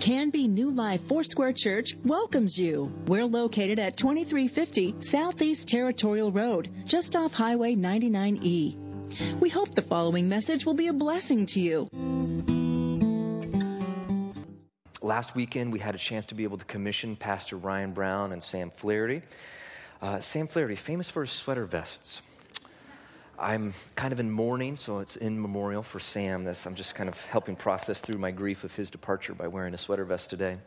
Canby New Life Foursquare Church welcomes you. We're located at 2350 Southeast Territorial Road, just off Highway 99E. We hope the following message will be a blessing to you. Last weekend, we had a chance to be able to commission Pastor Ryan Brown and Sam Flaherty. Uh, Sam Flaherty, famous for his sweater vests. I'm kind of in mourning, so it's in memorial for Sam. This I'm just kind of helping process through my grief of his departure by wearing a sweater vest today.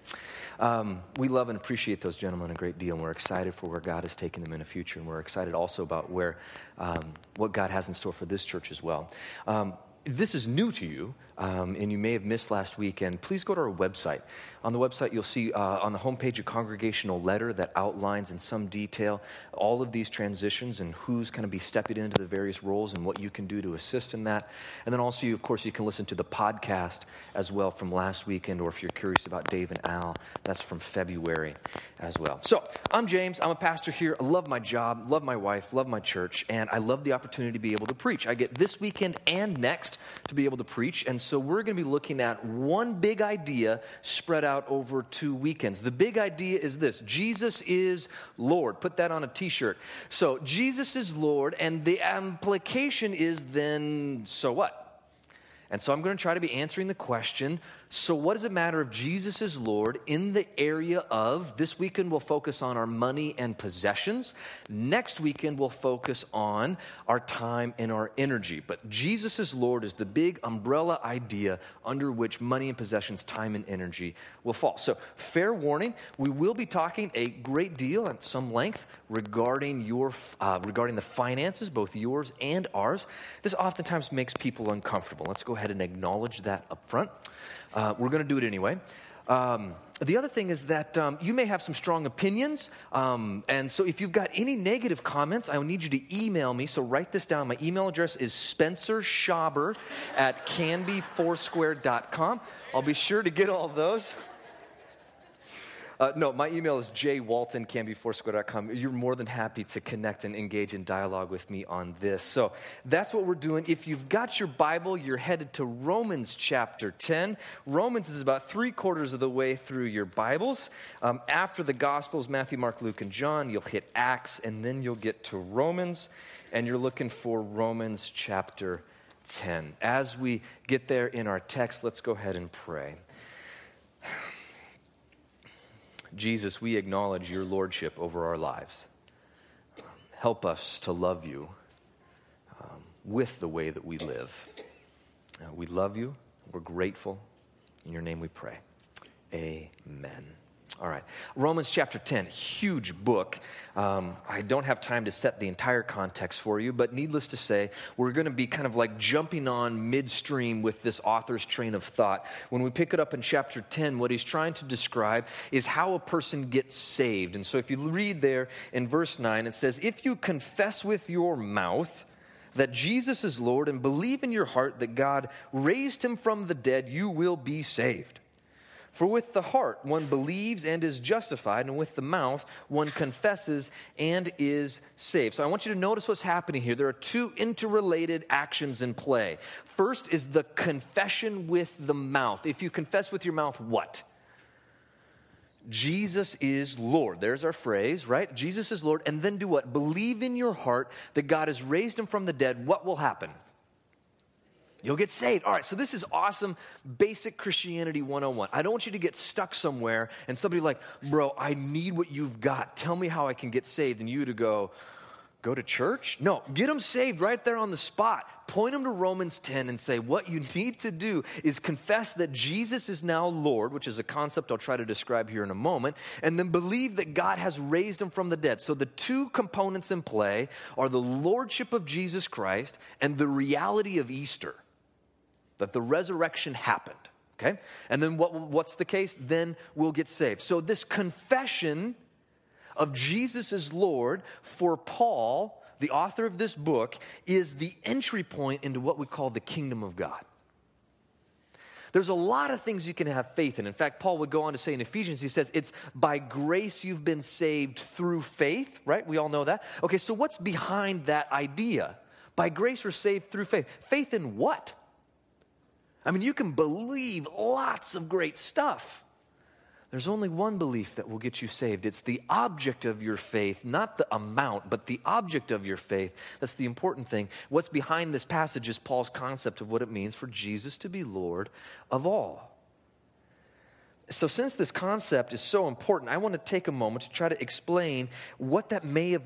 Um, we love and appreciate those gentlemen a great deal, and we're excited for where God is taking them in the future, and we're excited also about where um, what God has in store for this church as well. Um, this is new to you, um, and you may have missed last weekend, please go to our website. On the website, you'll see uh, on the homepage a congregational letter that outlines in some detail all of these transitions and who's going to be stepping into the various roles and what you can do to assist in that. And then also, you, of course, you can listen to the podcast as well from last weekend, or if you're curious about Dave and Al, that's from February as well. So, I'm James. I'm a pastor here. I love my job, love my wife, love my church, and I love the opportunity to be able to preach. I get this weekend and next to be able to preach, and so we're going to be looking at one big idea spread out over two weekends. The big idea is this Jesus is Lord. Put that on a t shirt. So, Jesus is Lord, and the implication is then, so what? And so I'm going to try to be answering the question so, what does it matter if Jesus is Lord in the area of this weekend? We'll focus on our money and possessions. Next weekend, we'll focus on our time and our energy. But Jesus is Lord is the big umbrella idea under which money and possessions, time and energy will fall. So, fair warning, we will be talking a great deal at some length regarding, your, uh, regarding the finances, both yours and ours. This oftentimes makes people uncomfortable. Let's go ahead and acknowledge that up front. Uh, we're going to do it anyway. Um, the other thing is that um, you may have some strong opinions. Um, and so if you've got any negative comments, I will need you to email me. So write this down. My email address is spencerschaber at canbyfoursquare.com. I'll be sure to get all those. Uh, no, my email is jwalton, You're more than happy to connect and engage in dialogue with me on this. So that's what we're doing. If you've got your Bible, you're headed to Romans chapter 10. Romans is about three quarters of the way through your Bibles. Um, after the Gospels, Matthew, Mark, Luke, and John, you'll hit Acts, and then you'll get to Romans, and you're looking for Romans chapter 10. As we get there in our text, let's go ahead and pray. Jesus, we acknowledge your lordship over our lives. Help us to love you um, with the way that we live. Uh, we love you. We're grateful. In your name we pray. Amen. All right. Romans chapter 10, huge book. Um, I don't have time to set the entire context for you, but needless to say, we're going to be kind of like jumping on midstream with this author's train of thought. When we pick it up in chapter 10, what he's trying to describe is how a person gets saved. And so if you read there in verse 9, it says, If you confess with your mouth, that Jesus is Lord and believe in your heart that God raised him from the dead, you will be saved. For with the heart one believes and is justified, and with the mouth one confesses and is saved. So I want you to notice what's happening here. There are two interrelated actions in play. First is the confession with the mouth. If you confess with your mouth, what? Jesus is Lord. There's our phrase, right? Jesus is Lord. And then do what? Believe in your heart that God has raised him from the dead. What will happen? You'll get saved. All right, so this is awesome basic Christianity 101. I don't want you to get stuck somewhere and somebody like, bro, I need what you've got. Tell me how I can get saved. And you to go, go to church? No, get them saved right there on the spot. Point them to Romans 10 and say, what you need to do is confess that Jesus is now Lord, which is a concept I'll try to describe here in a moment, and then believe that God has raised him from the dead. So the two components in play are the lordship of Jesus Christ and the reality of Easter that the resurrection happened. Okay? And then what, what's the case? Then we'll get saved. So, this confession of Jesus as Lord for Paul, the author of this book, is the entry point into what we call the kingdom of God. There's a lot of things you can have faith in. In fact, Paul would go on to say in Ephesians, he says, it's by grace you've been saved through faith, right? We all know that. Okay, so what's behind that idea? By grace we're saved through faith. Faith in what? I mean, you can believe lots of great stuff. There's only one belief that will get you saved. It's the object of your faith, not the amount, but the object of your faith. That's the important thing. What's behind this passage is Paul's concept of what it means for Jesus to be Lord of all. So, since this concept is so important, I want to take a moment to try to explain what that may have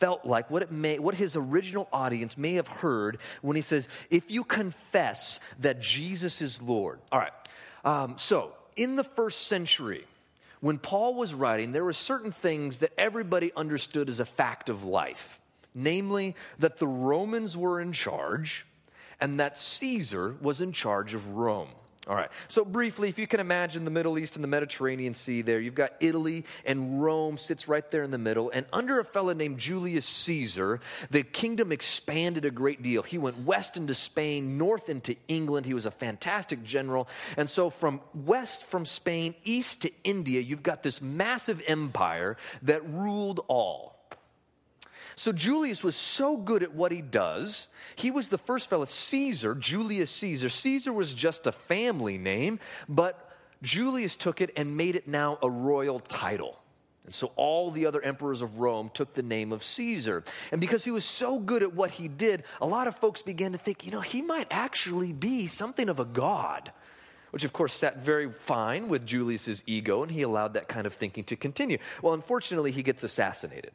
felt like, what it may, what his original audience may have heard when he says, "If you confess that Jesus is Lord." All right. Um, so, in the first century, when Paul was writing, there were certain things that everybody understood as a fact of life. Namely, that the Romans were in charge and that Caesar was in charge of Rome. All right. So briefly, if you can imagine the Middle East and the Mediterranean Sea there, you've got Italy and Rome sits right there in the middle. And under a fellow named Julius Caesar, the kingdom expanded a great deal. He went west into Spain, north into England. He was a fantastic general. And so from west from Spain, east to India, you've got this massive empire that ruled all. So Julius was so good at what he does. He was the first fellow, Caesar, Julius Caesar. Caesar was just a family name, but Julius took it and made it now a royal title. And so all the other emperors of Rome took the name of Caesar. And because he was so good at what he did, a lot of folks began to think, you know, he might actually be something of a god which of course sat very fine with Julius's ego, and he allowed that kind of thinking to continue. Well, unfortunately, he gets assassinated.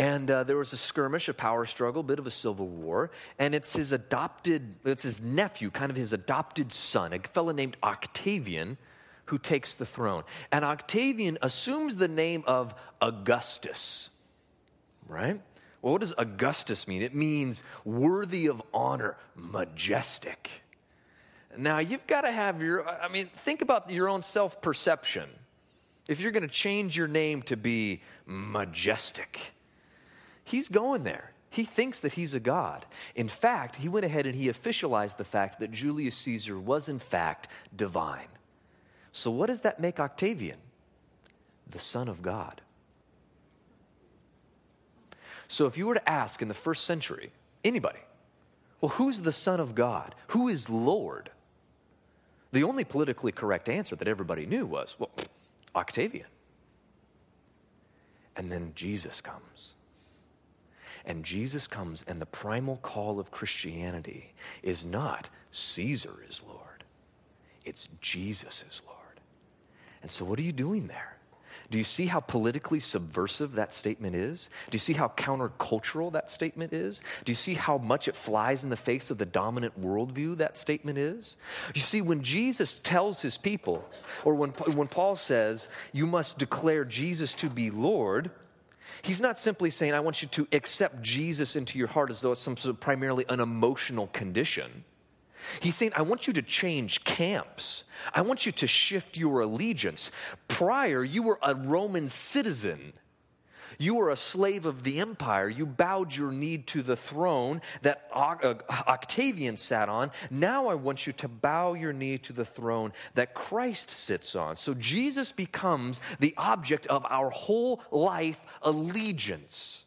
And uh, there was a skirmish, a power struggle, a bit of a civil war. And it's his adopted, it's his nephew, kind of his adopted son, a fellow named Octavian, who takes the throne. And Octavian assumes the name of Augustus, right? Well, what does Augustus mean? It means worthy of honor, majestic. Now, you've got to have your, I mean, think about your own self perception. If you're going to change your name to be majestic, He's going there. He thinks that he's a god. In fact, he went ahead and he officialized the fact that Julius Caesar was, in fact, divine. So, what does that make Octavian? The Son of God. So, if you were to ask in the first century, anybody, well, who's the Son of God? Who is Lord? The only politically correct answer that everybody knew was, well, Octavian. And then Jesus comes. And Jesus comes, and the primal call of Christianity is not Caesar is Lord, it's Jesus is Lord. And so, what are you doing there? Do you see how politically subversive that statement is? Do you see how countercultural that statement is? Do you see how much it flies in the face of the dominant worldview that statement is? You see, when Jesus tells his people, or when, when Paul says, you must declare Jesus to be Lord, He's not simply saying, I want you to accept Jesus into your heart as though it's some sort of primarily an emotional condition. He's saying, I want you to change camps. I want you to shift your allegiance. Prior, you were a Roman citizen. You were a slave of the empire. You bowed your knee to the throne that uh, Octavian sat on. Now I want you to bow your knee to the throne that Christ sits on. So Jesus becomes the object of our whole life allegiance.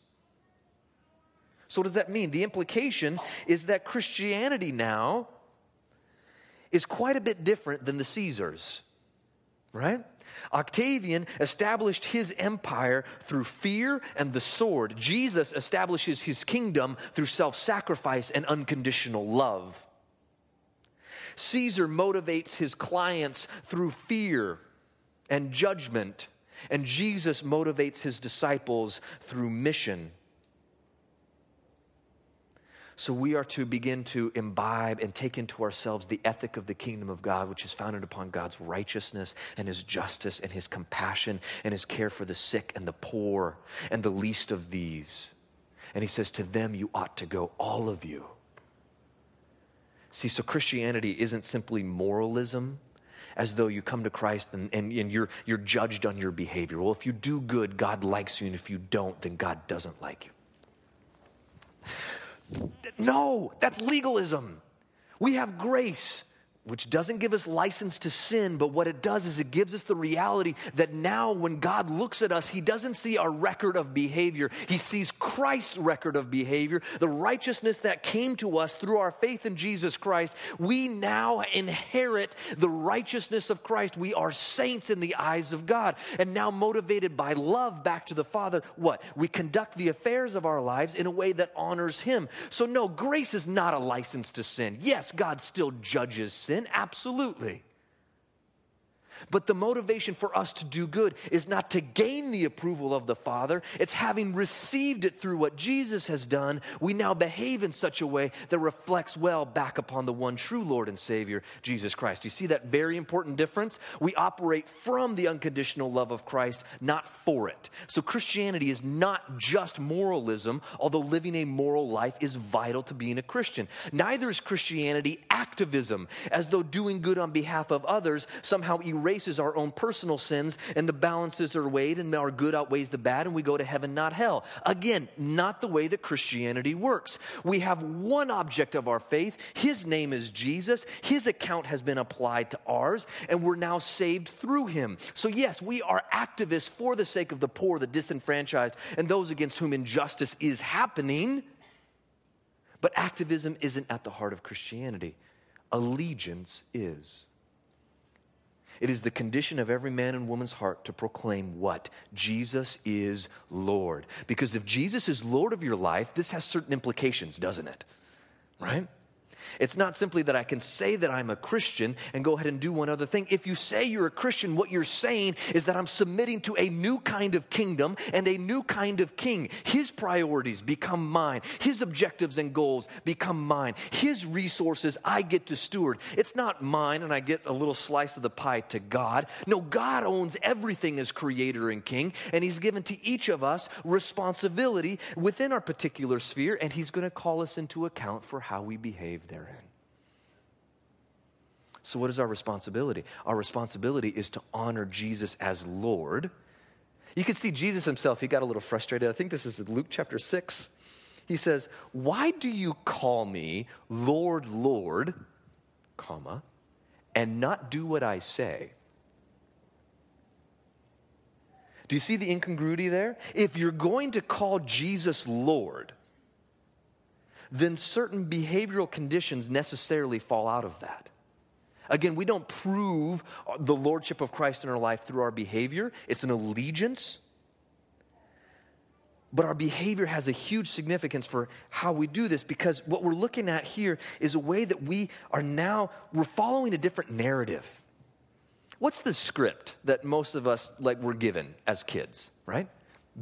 So, what does that mean? The implication is that Christianity now is quite a bit different than the Caesars, right? Octavian established his empire through fear and the sword. Jesus establishes his kingdom through self sacrifice and unconditional love. Caesar motivates his clients through fear and judgment, and Jesus motivates his disciples through mission so we are to begin to imbibe and take into ourselves the ethic of the kingdom of God, which is founded upon God's righteousness and his justice and his compassion and his care for the sick and the poor and the least of these. And he says, To them you ought to go, all of you. See, so Christianity isn't simply moralism, as though you come to Christ and, and, and, you're, you're judged on your behavior. Well, if you do good, God likes you, and if you don't, then God doesn't like you. No, that's legalism. We have grace. Which doesn't give us license to sin, but what it does is it gives us the reality that now when God looks at us, He doesn't see our record of behavior. He sees Christ's record of behavior, the righteousness that came to us through our faith in Jesus Christ. We now inherit the righteousness of Christ. We are saints in the eyes of God. And now, motivated by love back to the Father, what? We conduct the affairs of our lives in a way that honors Him. So, no, grace is not a license to sin. Yes, God still judges sin sin? Absolutely. But the motivation for us to do good is not to gain the approval of the Father. It's having received it through what Jesus has done, we now behave in such a way that reflects well back upon the one true Lord and Savior, Jesus Christ. You see that very important difference? We operate from the unconditional love of Christ, not for it. So Christianity is not just moralism, although living a moral life is vital to being a Christian. Neither is Christianity activism, as though doing good on behalf of others somehow erases erases our own personal sins and the balances are weighed and our good outweighs the bad and we go to heaven, not hell. Again, not the way that Christianity works. We have one object of our faith. His name is Jesus. His account has been applied to ours and we're now saved through him. So, yes, we are activists for the sake of the poor, the disenfranchised, and those against whom injustice is happening. But activism isn't at the heart of Christianity. Allegiance is. It is the condition of every man and woman's heart to proclaim what? Jesus is Lord. Because if Jesus is Lord of your life, this has certain implications, doesn't it? Right? It's not simply that I can say that I'm a Christian and go ahead and do one other thing. If you say you're a Christian, what you're saying is that I'm submitting to a new kind of kingdom and a new kind of king. His priorities become mine, his objectives and goals become mine, his resources I get to steward. It's not mine and I get a little slice of the pie to God. No, God owns everything as creator and king, and he's given to each of us responsibility within our particular sphere, and he's going to call us into account for how we behave there. So, what is our responsibility? Our responsibility is to honor Jesus as Lord. You can see Jesus himself, he got a little frustrated. I think this is Luke chapter 6. He says, Why do you call me Lord, Lord, comma, and not do what I say? Do you see the incongruity there? If you're going to call Jesus Lord, then certain behavioral conditions necessarily fall out of that. Again, we don't prove the lordship of Christ in our life through our behavior, it's an allegiance. But our behavior has a huge significance for how we do this because what we're looking at here is a way that we are now we're following a different narrative. What's the script that most of us like were given as kids, right?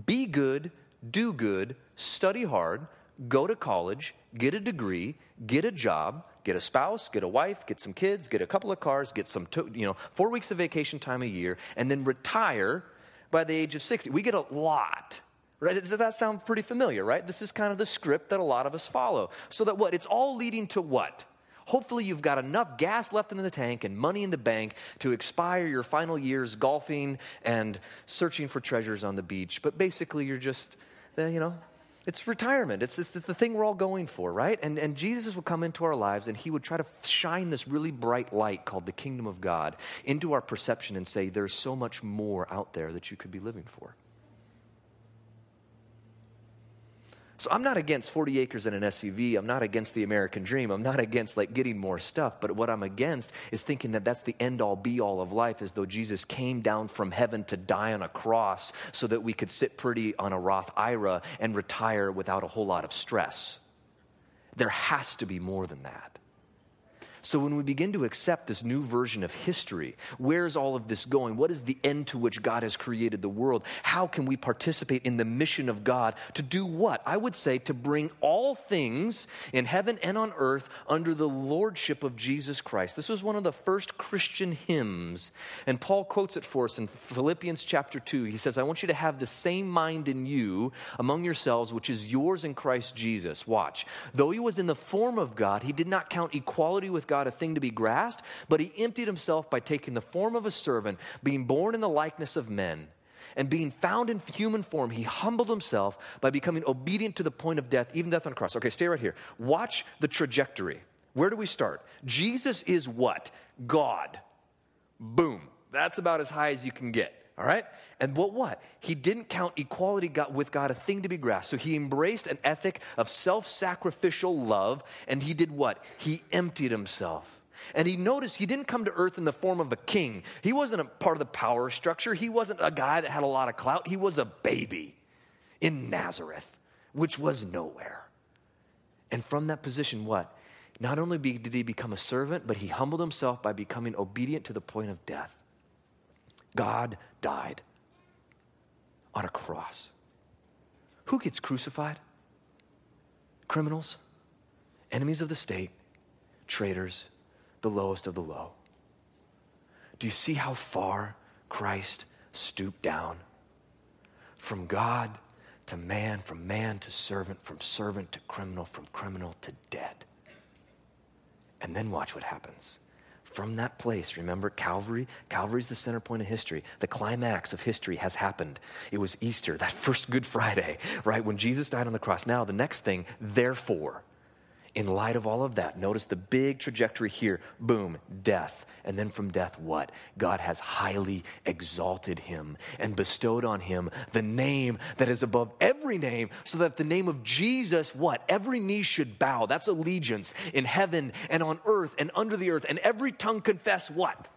Be good, do good, study hard, go to college, get a degree, get a job, get a spouse, get a wife, get some kids, get a couple of cars, get some, to, you know, four weeks of vacation time a year, and then retire by the age of 60. We get a lot. Right? Does that sound pretty familiar, right? This is kind of the script that a lot of us follow. So that what? It's all leading to what? Hopefully, you've got enough gas left in the tank and money in the bank to expire your final years golfing and searching for treasures on the beach. But basically, you're just, eh, you know, it's retirement. It's, it's, it's, the thing we're all going for, right? And, and Jesus would come into our lives and he would try to shine this really bright light called the kingdom of God into our perception and say, there's so much more out there that you could be living for. So I'm not against 40 acres and an SUV. I'm not against the American dream. I'm not against like getting more stuff. But what I'm against is thinking that that's the end all be all of life, as though Jesus came down from heaven to die on a cross so that we could sit pretty on a Roth IRA and retire without a whole lot of stress. There has to be more than that. So when we begin to accept this new version of history, where's all of this going? What is the end to which God has created the world? How can we participate in the mission of God to do what? I would say to bring all things in heaven and on earth under the lordship of Jesus Christ. This was one of the first Christian hymns, and Paul quotes it for us in Philippians chapter 2. He says, I want you to have the same mind in you among yourselves, which is yours in Christ Jesus. Watch. Though he was in the form of God, he did not count equality with God a thing to be grasped, but he emptied himself by taking the form of a servant, being born in the likeness of men. And being found in human form, he humbled himself by becoming obedient to the point of death, even death on the cross. Okay, stay right here. Watch the trajectory. Where do we start? Jesus is what? God. Boom. That's about as high as you can get. All right? And what what? He didn't count equality with God a thing to be grasped. So he embraced an ethic of self-sacrificial love and he did what? He emptied himself. And he noticed he didn't come to earth in the form of a king. He wasn't a part of the power structure. He wasn't a guy that had a lot of clout. He was a baby in Nazareth, which was nowhere. And from that position, what? Not only did he become a servant, but he humbled himself by becoming obedient to the point of death. God died on a cross. Who gets crucified? Criminals, enemies of the state, traitors, the lowest of the low. Do you see how far Christ stooped down? From God to man, from man to servant, from servant to criminal, from criminal to dead. And then watch what happens. From that place, remember Calvary? Calvary is the center point of history. The climax of history has happened. It was Easter, that first Good Friday, right? When Jesus died on the cross. Now, the next thing, therefore, in light of all of that, notice the big trajectory here boom, death. And then from death, what? God has highly exalted him and bestowed on him the name that is above every name, so that the name of Jesus, what? Every knee should bow. That's allegiance in heaven and on earth and under the earth. And every tongue confess what?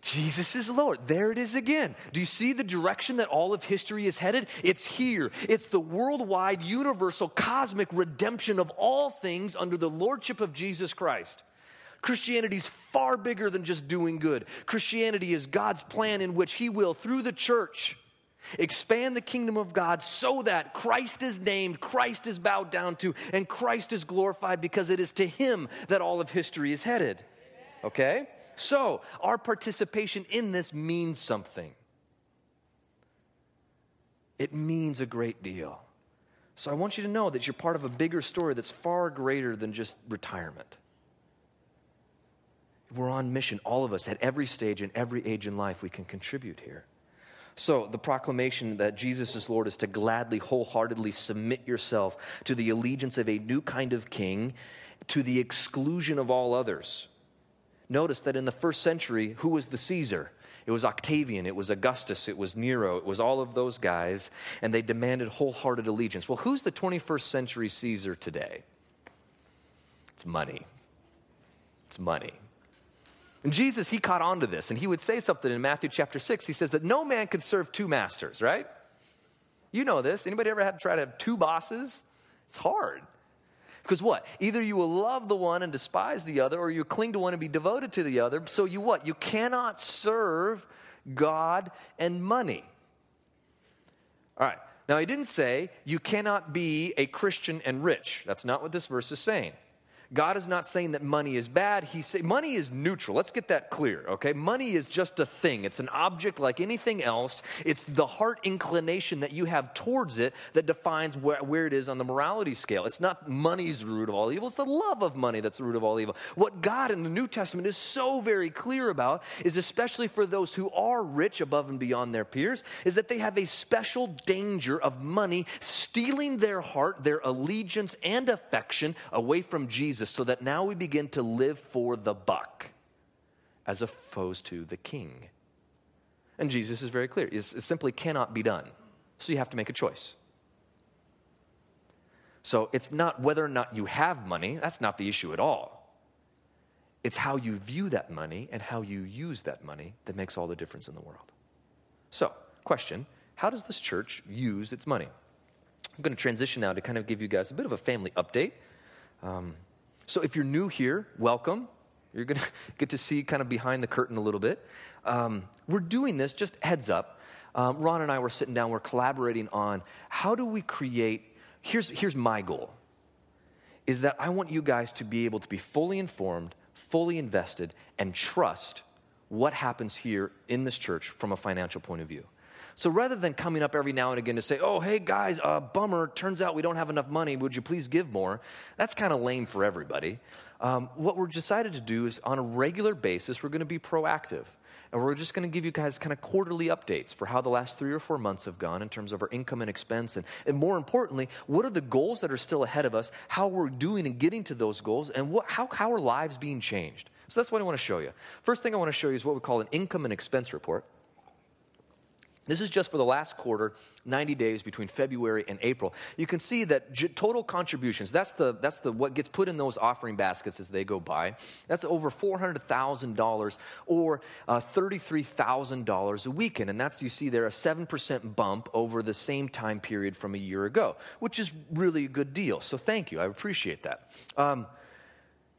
Jesus is Lord. There it is again. Do you see the direction that all of history is headed? It's here. It's the worldwide, universal, cosmic redemption of all things under the lordship of Jesus Christ. Christianity is far bigger than just doing good. Christianity is God's plan in which He will, through the church, expand the kingdom of God so that Christ is named, Christ is bowed down to, and Christ is glorified because it is to Him that all of history is headed. Okay? So, our participation in this means something. It means a great deal. So, I want you to know that you're part of a bigger story that's far greater than just retirement. We're on mission, all of us, at every stage and every age in life, we can contribute here. So, the proclamation that Jesus is Lord is to gladly, wholeheartedly submit yourself to the allegiance of a new kind of king to the exclusion of all others. Notice that in the first century, who was the Caesar? It was Octavian, it was Augustus, it was Nero, it was all of those guys, and they demanded wholehearted allegiance. Well, who's the 21st century Caesar today? It's money. It's money. And Jesus, he caught on to this, and he would say something in Matthew chapter 6. He says that no man can serve two masters, right? You know this. Anybody ever had to try to have two bosses? It's hard. Because what? Either you will love the one and despise the other, or you cling to one and be devoted to the other. So you what? You cannot serve God and money. All right. Now, he didn't say you cannot be a Christian and rich. That's not what this verse is saying. God is not saying that money is bad. He's saying money is neutral. Let's get that clear, okay? Money is just a thing. It's an object like anything else. It's the heart inclination that you have towards it that defines where, where it is on the morality scale. It's not money's root of all evil. It's the love of money that's the root of all evil. What God in the New Testament is so very clear about is especially for those who are rich above and beyond their peers, is that they have a special danger of money stealing their heart, their allegiance, and affection away from Jesus Jesus so that now we begin to live for the buck as opposed to the king. And Jesus is very clear. It simply cannot be done. So you have to make a choice. So it's not whether or not you have money, that's not the issue at all. It's how you view that money and how you use that money that makes all the difference in the world. So, question How does this church use its money? I'm going to transition now to kind of give you guys a bit of a family update. Um, so if you're new here, welcome. You're going to get to see kind of behind the curtain a little bit. Um, we're doing this, just heads up. Um, Ron and I were sitting down, we're collaborating on how do we create. Here's, here's my goal is that I want you guys to be able to be fully informed, fully invested, and trust what happens here in this church from a financial point of view. So rather than coming up every now and again to say, oh, hey guys, uh, bummer, turns out we don't have enough money, would you please give more? That's kind of lame for everybody. Um, what we're decided to do is on a regular basis, we're going to be proactive. And we're just going to give you guys kind of quarterly updates for how the last three or four months have gone in terms of our income and expense. And, and more importantly, what are the goals that are still ahead of us, how we're doing and getting to those goals, and what, how, how are lives being changed. So that's what I want to show you. First thing I want to show you is what we call an income and expense report. This is just for the last quarter, 90 days between February and April. You can see that j- total contributions, that's the that's the what gets put in those offering baskets as they go by. That's over $400,000 or uh, $33,000 a weekend and that's you see there a 7% bump over the same time period from a year ago, which is really a good deal. So thank you. I appreciate that. Um,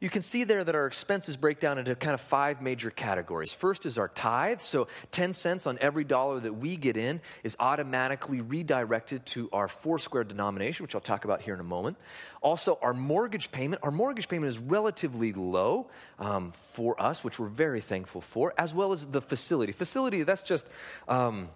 you can see there that our expenses break down into kind of five major categories. First is our tithe. So 10 cents on every dollar that we get in is automatically redirected to our Foursquare denomination, which I'll talk about here in a moment. Also, our mortgage payment. Our mortgage payment is relatively low um, for us, which we're very thankful for, as well as the facility. Facility, that's just. Um,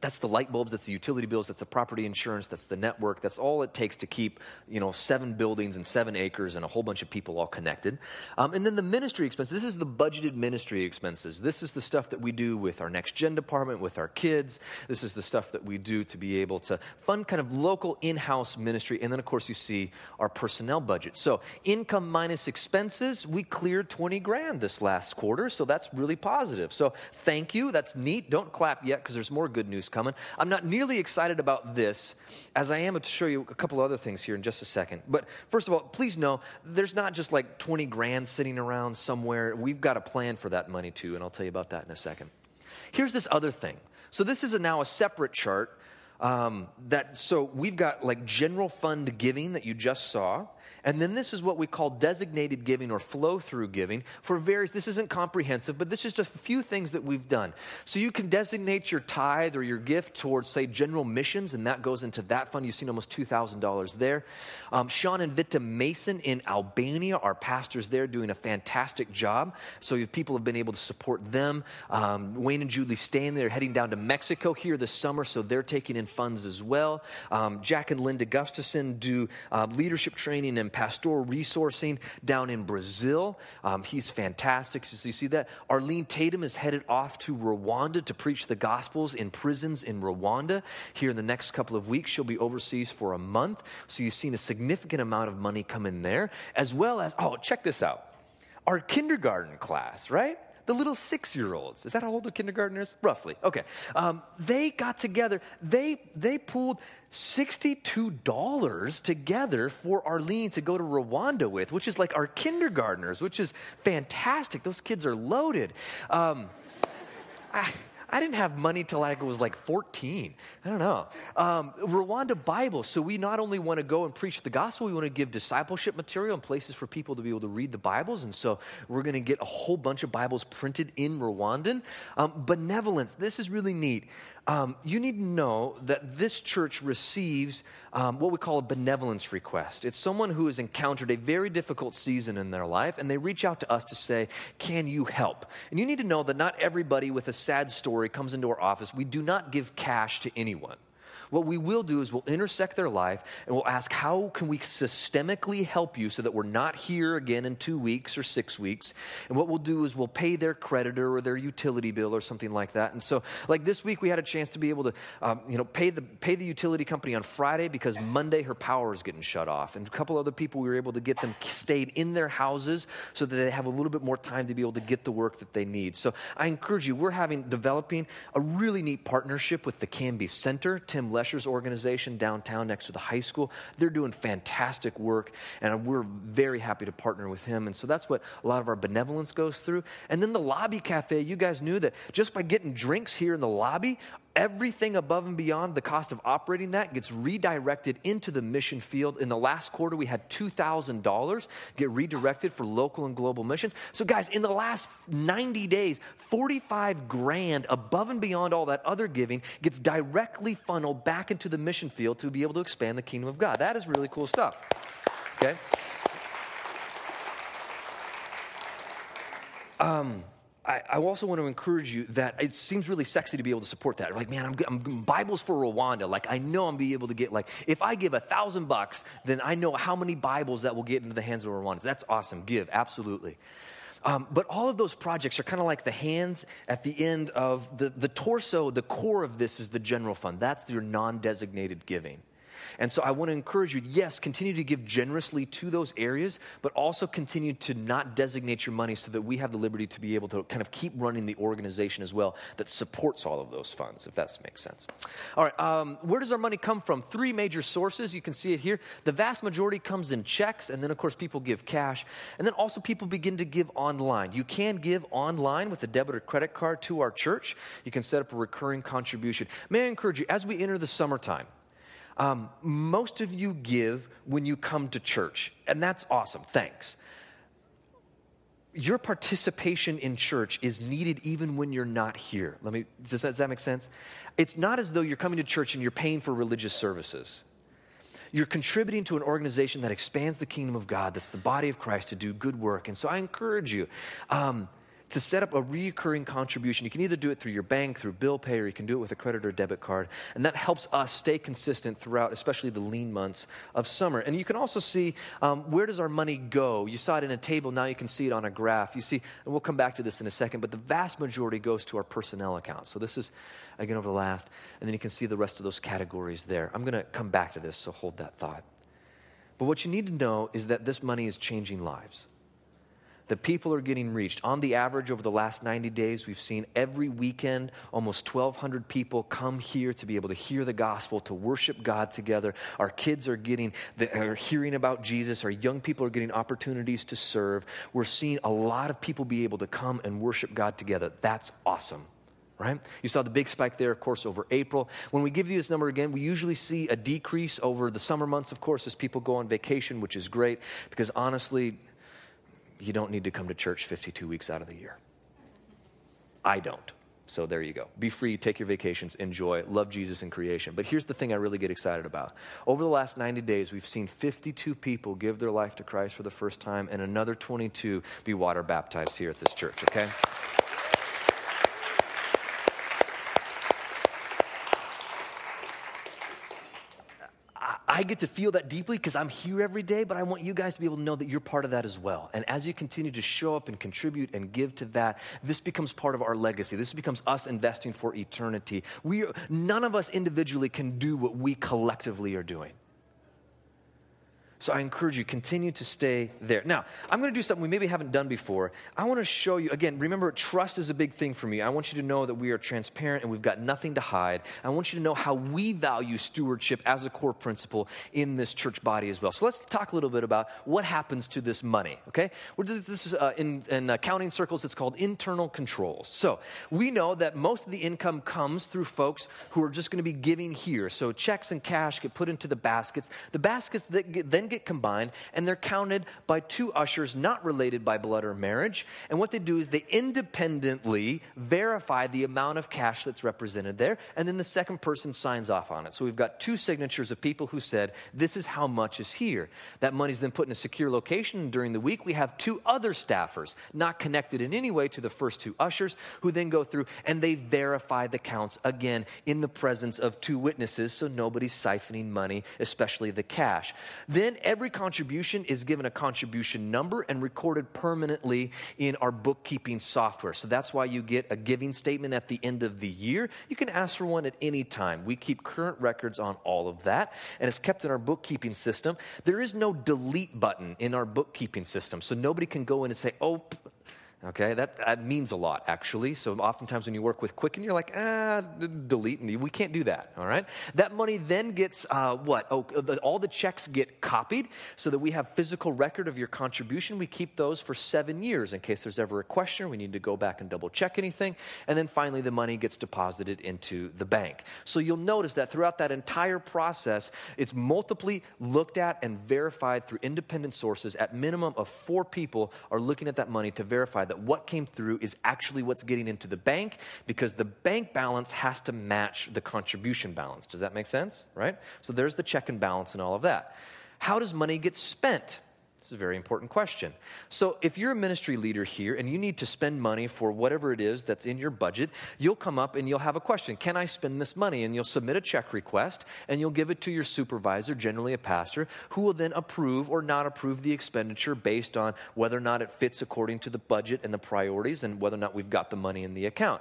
that's the light bulbs, that's the utility bills, that's the property insurance, that's the network. That's all it takes to keep, you know, seven buildings and seven acres and a whole bunch of people all connected. Um, and then the ministry expenses. This is the budgeted ministry expenses. This is the stuff that we do with our next gen department, with our kids. This is the stuff that we do to be able to fund kind of local in-house ministry. And then, of course, you see our personnel budget. So income minus expenses, we cleared 20 grand this last quarter. So that's really positive. So thank you. That's neat. Don't clap yet because there's more good news coming. I'm not nearly excited about this as I am to show you a couple other things here in just a second. But first of all, please know there's not just like 20 grand sitting around somewhere. We've got a plan for that money too, and I'll tell you about that in a second. Here's this other thing. So this is a, now a separate chart. Um, that so we've got like general fund giving that you just saw and then this is what we call designated giving or flow through giving for various, this isn't comprehensive, but this is just a few things that we've done. So you can designate your tithe or your gift towards, say, general missions, and that goes into that fund. You've seen almost $2,000 there. Um, Sean and Vita Mason in Albania, our pastors there, doing a fantastic job. So people have been able to support them. Um, Wayne and Julie Stanley are heading down to Mexico here this summer, so they're taking in funds as well. Um, Jack and Linda Gustafson do uh, leadership training and and pastoral resourcing down in Brazil. Um, he's fantastic. So you see that? Arlene Tatum is headed off to Rwanda to preach the Gospels in prisons in Rwanda. Here in the next couple of weeks, she'll be overseas for a month. So you've seen a significant amount of money come in there, as well as, oh, check this out. Our kindergarten class, right? The little six year olds. Is that how old the kindergartners? Roughly. Okay. Um, they got together, they, they pulled $62 together for Arlene to go to Rwanda with, which is like our kindergartners, which is fantastic. Those kids are loaded. Um, I, I didn't have money till I was like 14. I don't know. Um, Rwanda Bible. So we not only want to go and preach the gospel, we want to give discipleship material and places for people to be able to read the Bibles. And so we're going to get a whole bunch of Bibles printed in Rwandan. Um, benevolence. This is really neat um, you need to know that this church receives um, what we call a benevolence request. It's someone who has encountered a very difficult season in their life, and they reach out to us to say, Can you help? And you need to know that not everybody with a sad story comes into our office. We do not give cash to anyone. What we will do is we'll intersect their life and we'll ask, how can we systemically help you so that we're not here again in two weeks or six weeks? And what we'll do is we'll pay their creditor or their utility bill or something like that. And so, like this week, we had a chance to be able to, um, you know, pay the, pay the utility company on Friday because Monday her power is getting shut off. And a couple other people, we were able to get them stayed in their houses so that they have a little bit more time to be able to get the work that they need. So I encourage you, we're having, developing a really neat partnership with the Canby Center. Tim Lesher's organization downtown next to the high school. They're doing fantastic work, and we're very happy to partner with him. And so that's what a lot of our benevolence goes through. And then the lobby cafe, you guys knew that just by getting drinks here in the lobby, everything above and beyond the cost of operating that gets redirected into the mission field. In the last quarter, we had $2,000 get redirected for local and global missions. So, guys, in the last 90 days, 45 grand above and beyond all that other giving gets directly funneled back into the mission field to be able to expand the kingdom of God. That is really cool stuff. Okay? Um, I, I, also want to encourage you that it seems really sexy to be able to support that. Like, man, I'm, I'm Bibles for Rwanda. Like, I know I'm be able to get like, if I give a thousand bucks, then I know how many Bibles that will get into the hands of Rwandans. That's awesome. Give, absolutely. Um, but all of those projects are kind of like the hands at the end of the, the torso, the core of this is the general fund. That's your non designated giving. And so I want to encourage you, yes, continue to give generously to those areas, but also continue to not designate your money so that we have the liberty to be able to kind of keep running the organization as well that supports all of those funds, if that makes sense. All right, um, where does our money come from? Three major sources. You can see it here. The vast majority comes in checks, and then, of course, people give cash. And then also, people begin to give online. You can give online with a debit or credit card to our church. You can set up a recurring contribution. May I encourage you, as we enter the summertime, um, most of you give when you come to church, and that's awesome. Thanks. Your participation in church is needed even when you're not here. Let me, does that, does that make sense? It's not as though you're coming to church and you're paying for religious services. You're contributing to an organization that expands the kingdom of God, that's the body of Christ to do good work. And so I encourage you. Um, to set up a recurring contribution. You can either do it through your bank, through bill pay, or you can do it with a credit or debit card. And that helps us stay consistent throughout, especially the lean months of summer. And you can also see um, where does our money go? You saw it in a table, now you can see it on a graph. You see, and we'll come back to this in a second, but the vast majority goes to our personnel account. So this is, again, over the last, and then you can see the rest of those categories there. I'm going to come back to this, so hold that thought. But what you need to know is that this money is changing lives the people are getting reached. On the average, over the last 90 days, we've seen every weekend almost 1,200 people come here to be able to hear the gospel, to worship God together. Our kids are getting, are hearing about Jesus. Our young people are getting opportunities to serve. We're seeing a lot of people be able to come and worship God together. That's awesome right? You saw the big spike there, of course, over April. When we give you this number again, we usually see a decrease over the summer months, of course, as people go on vacation, which is great because honestly, you don't need to come to church 52 weeks out of the year. I don't. So there you go. Be free, take your vacations, enjoy, love Jesus in creation. But here's the thing I really get excited about. Over the last 90 days, we've seen 52 people give their life to Christ for the first time, and another 22 be water baptized here at this church, okay? I get to feel that deeply because I'm here every day, but I want you guys to be able to know that you're part of that as well. And as you continue to show up and contribute and give to that, this becomes part of our legacy. This becomes us investing for eternity. We, none of us individually can do what we collectively are doing. So I encourage you, continue to stay there. Now, I'm going to do something we maybe haven't done before. I want to show you, again, remember, trust is a big thing for me. I want you to know that we are transparent and we've got nothing to hide. I want you to know how we value stewardship as a core principle in this church body as well. So let's talk a little bit about what happens to this money, okay? This is uh, in, in accounting circles, it's called internal controls. So we know that most of the income comes through folks who are just going to be giving here. So checks and cash get put into the baskets. The baskets that get, then get combined, and they're counted by two ushers not related by blood or marriage. And what they do is they independently verify the amount of cash that's represented there, and then the second person signs off on it. So we've got two signatures of people who said, This is how much is here. That money's then put in a secure location. During the week, we have two other staffers, not connected in any way to the first two ushers, who then go through and they verify the counts again in the presence of two witnesses, so nobody's siphoning money, especially the cash. Then every contribution is given a contribution number and recorded permanently in our bookkeeping software. So that's why you get a giving statement at the end of the year. You can ask for one at any time. We keep current records on all of that, and it's kept in our bookkeeping system. There is no delete button in our bookkeeping system, so nobody can go in and say, oh, Okay, that, that means a lot, actually. So oftentimes when you work with Quicken, you're like, ah, delete. And we can't do that, all right? That money then gets uh, what? Oh, the, all the checks get copied so that we have physical record of your contribution. We keep those for seven years in case there's ever a question. We need to go back and double check anything. And then finally, the money gets deposited into the bank. So you'll notice that throughout that entire process, it's multiply looked at and verified through independent sources. At minimum of four people are looking at that money to verify that what came through is actually what's getting into the bank because the bank balance has to match the contribution balance. Does that make sense? Right? So there's the check and balance and all of that. How does money get spent? This is a very important question. So, if you're a ministry leader here and you need to spend money for whatever it is that's in your budget, you'll come up and you'll have a question Can I spend this money? And you'll submit a check request and you'll give it to your supervisor, generally a pastor, who will then approve or not approve the expenditure based on whether or not it fits according to the budget and the priorities and whether or not we've got the money in the account.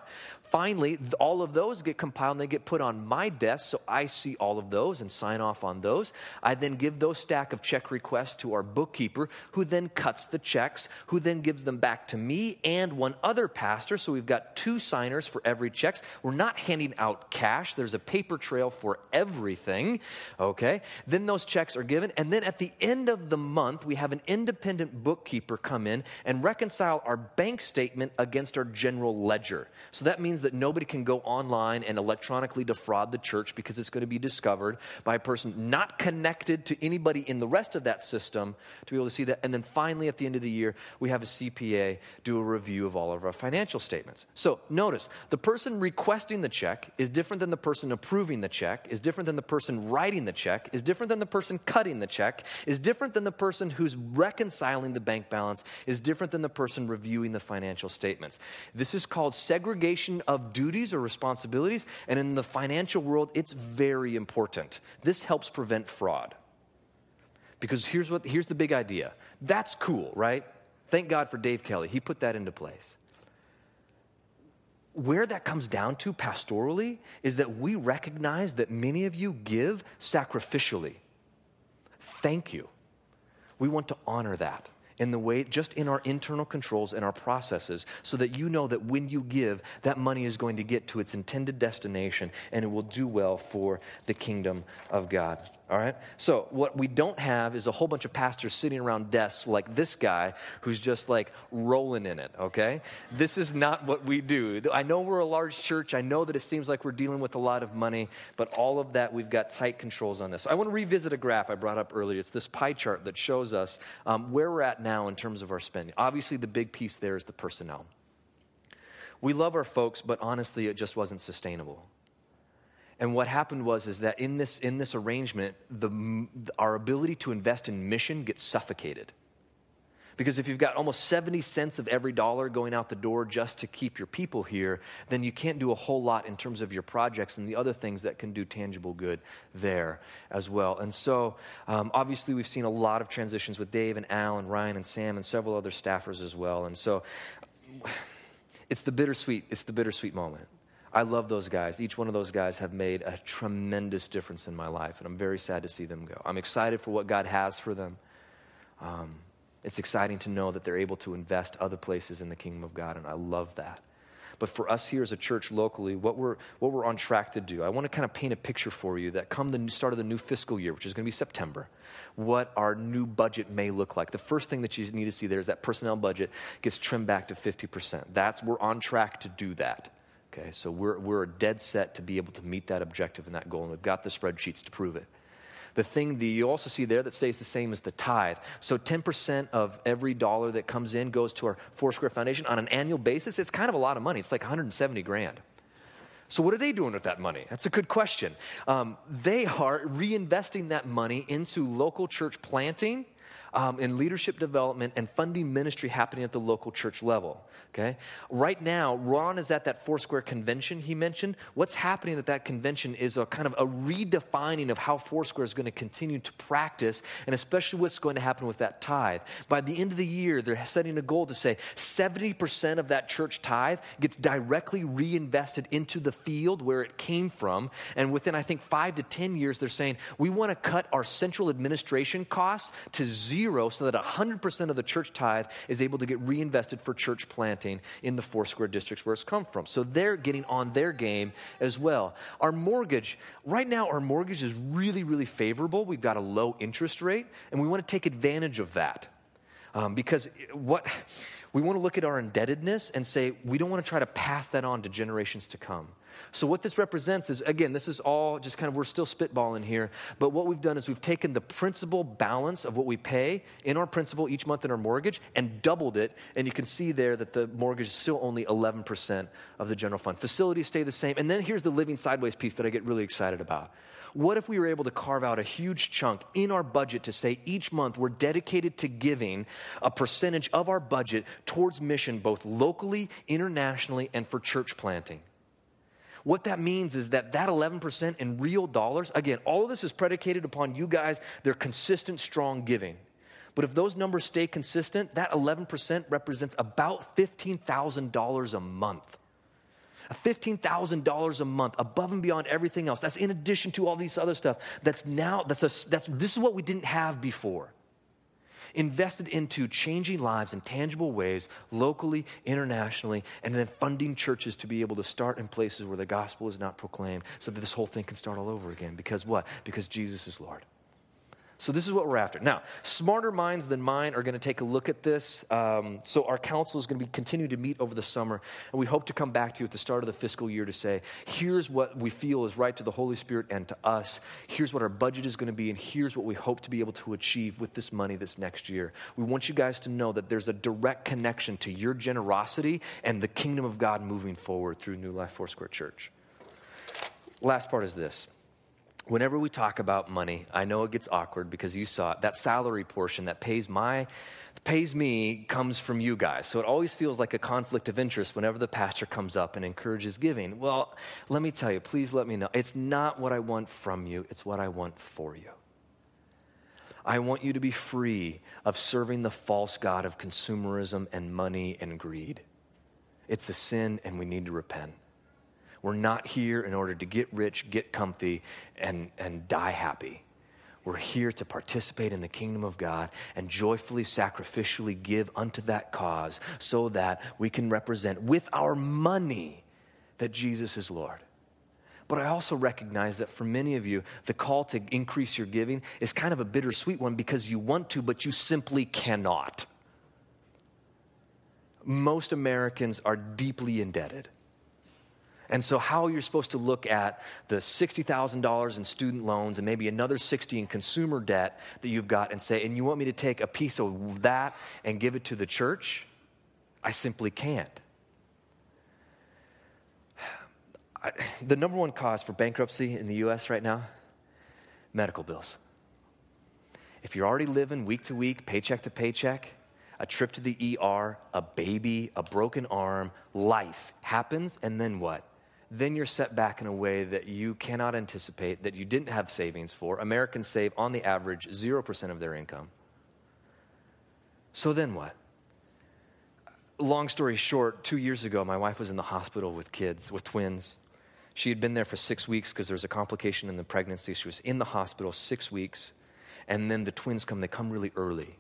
Finally, all of those get compiled and they get put on my desk, so I see all of those and sign off on those. I then give those stack of check requests to our bookkeeper, who then cuts the checks, who then gives them back to me and one other pastor. So we've got two signers for every checks. We're not handing out cash. There's a paper trail for everything. Okay. Then those checks are given, and then at the end of the month, we have an independent bookkeeper come in and reconcile our bank statement against our general ledger. So that means means that nobody can go online and electronically defraud the church because it's going to be discovered by a person not connected to anybody in the rest of that system to be able to see that. And then finally, at the end of the year, we have a CPA do a review of all of our financial statements. So notice the person requesting the check is different than the person approving the check, is different than the person writing the check, is different than the person cutting the check, is different than the person who's reconciling the bank balance, is different than the person reviewing the financial statements. This is called segregation of duties or responsibilities. And in the financial world, it's very important. This helps prevent fraud. Because here's, what, here's the big idea that's cool, right? Thank God for Dave Kelly. He put that into place. Where that comes down to pastorally is that we recognize that many of you give sacrificially. Thank you. We want to honor that in the way, just in our internal controls and our processes, so that you know that when you give, that money is going to get to its intended destination and it will do well for the kingdom of God. All right? So, what we don't have is a whole bunch of pastors sitting around desks like this guy who's just like rolling in it, okay? This is not what we do. I know we're a large church. I know that it seems like we're dealing with a lot of money, but all of that, we've got tight controls on this. I want to revisit a graph I brought up earlier. It's this pie chart that shows us um, where we're at now in terms of our spending. Obviously, the big piece there is the personnel. We love our folks, but honestly, it just wasn't sustainable. And what happened was is that in this, in this arrangement, the, our ability to invest in mission gets suffocated. Because if you've got almost 70 cents of every dollar going out the door just to keep your people here, then you can't do a whole lot in terms of your projects and the other things that can do tangible good there as well. And so, um, obviously, we've seen a lot of transitions with Dave and Al and Ryan and Sam and several other staffers as well. And so, it's the bittersweet, it's the bittersweet moment. I love those guys. Each one of those guys have made a tremendous difference in my life, and I'm very sad to see them go. I'm excited for what God has for them. Um, it's exciting to know that they're able to invest other places in the kingdom of God, and I love that. But for us here as a church locally, what we're, what we're on track to do, I want to kind of paint a picture for you that come the start of the new fiscal year, which is going to be September, what our new budget may look like. The first thing that you need to see there is that personnel budget gets trimmed back to 50%. That's, we're on track to do that. Okay, so we're, we're dead set to be able to meet that objective and that goal, and we've got the spreadsheets to prove it. The thing that you also see there that stays the same is the tithe. So 10% of every dollar that comes in goes to our Foursquare Foundation on an annual basis. It's kind of a lot of money. It's like 170 grand. So, what are they doing with that money? That's a good question. Um, they are reinvesting that money into local church planting um, in leadership development and funding ministry happening at the local church level. Okay? Right now, Ron is at that Foursquare convention he mentioned. What's happening at that convention is a kind of a redefining of how Foursquare is going to continue to practice, and especially what's going to happen with that tithe. By the end of the year, they're setting a goal to say 70% of that church tithe gets directly reinvested into the field where it came from. And within, I think, five to 10 years, they're saying we want to cut our central administration costs to zero so that 100% of the church tithe is able to get reinvested for church planting planting in the Foursquare districts where it's come from. So they're getting on their game as well. Our mortgage, right now, our mortgage is really, really favorable. We've got a low interest rate, and we want to take advantage of that. Um, because what we want to look at our indebtedness and say we don't want to try to pass that on to generations to come. So, what this represents is again, this is all just kind of, we're still spitballing here, but what we've done is we've taken the principal balance of what we pay in our principal each month in our mortgage and doubled it. And you can see there that the mortgage is still only 11% of the general fund. Facilities stay the same. And then here's the living sideways piece that I get really excited about. What if we were able to carve out a huge chunk in our budget to say each month we're dedicated to giving a percentage of our budget towards mission, both locally, internationally, and for church planting? What that means is that that 11% in real dollars, again, all of this is predicated upon you guys, their consistent, strong giving. But if those numbers stay consistent, that 11% represents about $15,000 a month. $15,000 a month above and beyond everything else. That's in addition to all these other stuff. That's now, that's a, that's, this is what we didn't have before invested into changing lives in tangible ways, locally, internationally, and then funding churches to be able to start in places where the gospel is not proclaimed so that this whole thing can start all over again. Because what? Because Jesus is Lord. So, this is what we're after. Now, smarter minds than mine are going to take a look at this. Um, so, our council is going to be continue to meet over the summer, and we hope to come back to you at the start of the fiscal year to say, here's what we feel is right to the Holy Spirit and to us. Here's what our budget is going to be, and here's what we hope to be able to achieve with this money this next year. We want you guys to know that there's a direct connection to your generosity and the kingdom of God moving forward through New Life Foursquare Church. Last part is this whenever we talk about money, I know it gets awkward because you saw it. That salary portion that pays my pays me comes from you guys. So it always feels like a conflict of interest whenever the pastor comes up and encourages giving. Well, let me tell you, please let me know. It's not what I want from you, it's what I want for you. I want you to be free of serving the false God of consumerism and money and greed. It's a sin and we need to repent. We're not here in order to get rich, get comfy, and, and die happy. We're here to participate in the kingdom of God and joyfully, sacrificially give unto that cause so that we can represent with our money that Jesus is Lord. But I also recognize that for many of you, the call to increase your giving is kind of a bittersweet one because you want to, but you simply cannot. Most Americans are deeply indebted. And so, how are you're supposed to look at the $60,000 in student loans and maybe another 60 in consumer debt that you've got and say, and you want me to take a piece of that and give it to the church? I simply can't. I, the number one cause for bankruptcy in the US right now medical bills. If you're already living week to week, paycheck to paycheck, a trip to the ER, a baby, a broken arm, life happens, and then what? Then you're set back in a way that you cannot anticipate, that you didn't have savings for. Americans save, on the average, 0% of their income. So then what? Long story short, two years ago, my wife was in the hospital with kids, with twins. She had been there for six weeks because there was a complication in the pregnancy. She was in the hospital six weeks, and then the twins come, they come really early.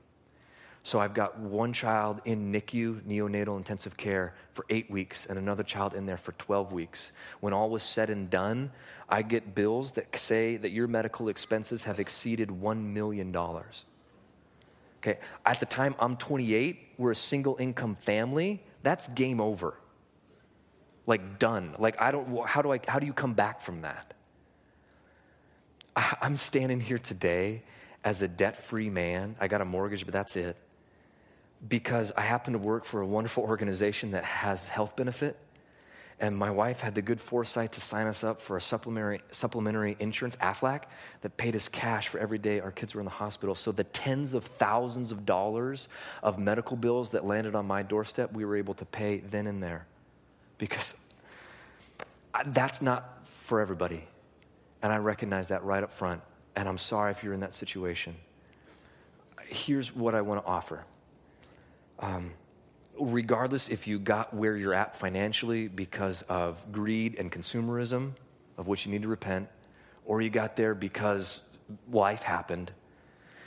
So I've got one child in NICU, neonatal intensive care, for eight weeks, and another child in there for 12 weeks. When all was said and done, I get bills that say that your medical expenses have exceeded $1 million. Okay, at the time I'm 28, we're a single income family. That's game over. Like done. Like I don't how do I how do you come back from that? I'm standing here today as a debt-free man. I got a mortgage, but that's it because I happen to work for a wonderful organization that has health benefit. And my wife had the good foresight to sign us up for a supplementary, supplementary insurance, AFLAC, that paid us cash for every day our kids were in the hospital. So the tens of thousands of dollars of medical bills that landed on my doorstep, we were able to pay then and there. Because that's not for everybody. And I recognize that right up front. And I'm sorry if you're in that situation. Here's what I want to offer um, regardless if you got where you're at financially because of greed and consumerism, of which you need to repent, or you got there because life happened,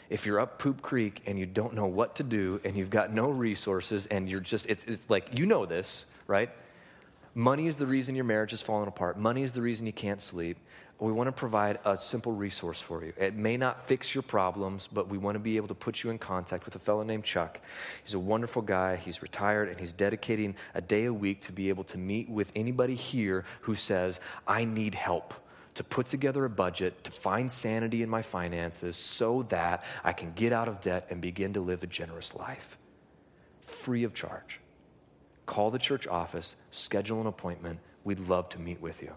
if you're up poop creek and you don't know what to do and you've got no resources and you're just, it's, it's like, you know this, right? Money is the reason your marriage is falling apart. Money is the reason you can't sleep. We want to provide a simple resource for you. It may not fix your problems, but we want to be able to put you in contact with a fellow named Chuck. He's a wonderful guy. He's retired and he's dedicating a day a week to be able to meet with anybody here who says, I need help to put together a budget, to find sanity in my finances so that I can get out of debt and begin to live a generous life. Free of charge. Call the church office, schedule an appointment. We'd love to meet with you.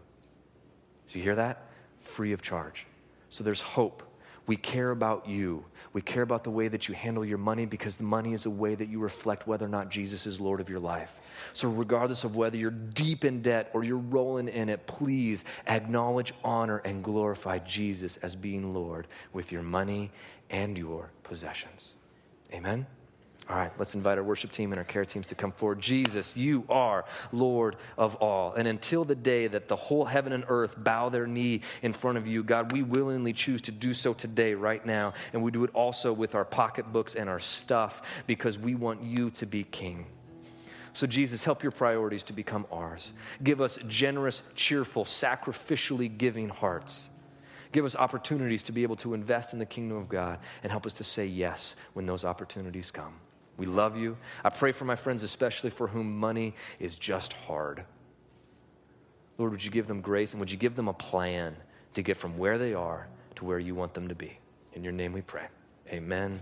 Do you hear that? Free of charge. So there's hope. We care about you. We care about the way that you handle your money because the money is a way that you reflect whether or not Jesus is Lord of your life. So, regardless of whether you're deep in debt or you're rolling in it, please acknowledge, honor, and glorify Jesus as being Lord with your money and your possessions. Amen. All right, let's invite our worship team and our care teams to come forward. Jesus, you are Lord of all. And until the day that the whole heaven and earth bow their knee in front of you, God, we willingly choose to do so today, right now. And we do it also with our pocketbooks and our stuff because we want you to be king. So, Jesus, help your priorities to become ours. Give us generous, cheerful, sacrificially giving hearts. Give us opportunities to be able to invest in the kingdom of God and help us to say yes when those opportunities come. We love you. I pray for my friends, especially for whom money is just hard. Lord, would you give them grace and would you give them a plan to get from where they are to where you want them to be? In your name we pray. Amen.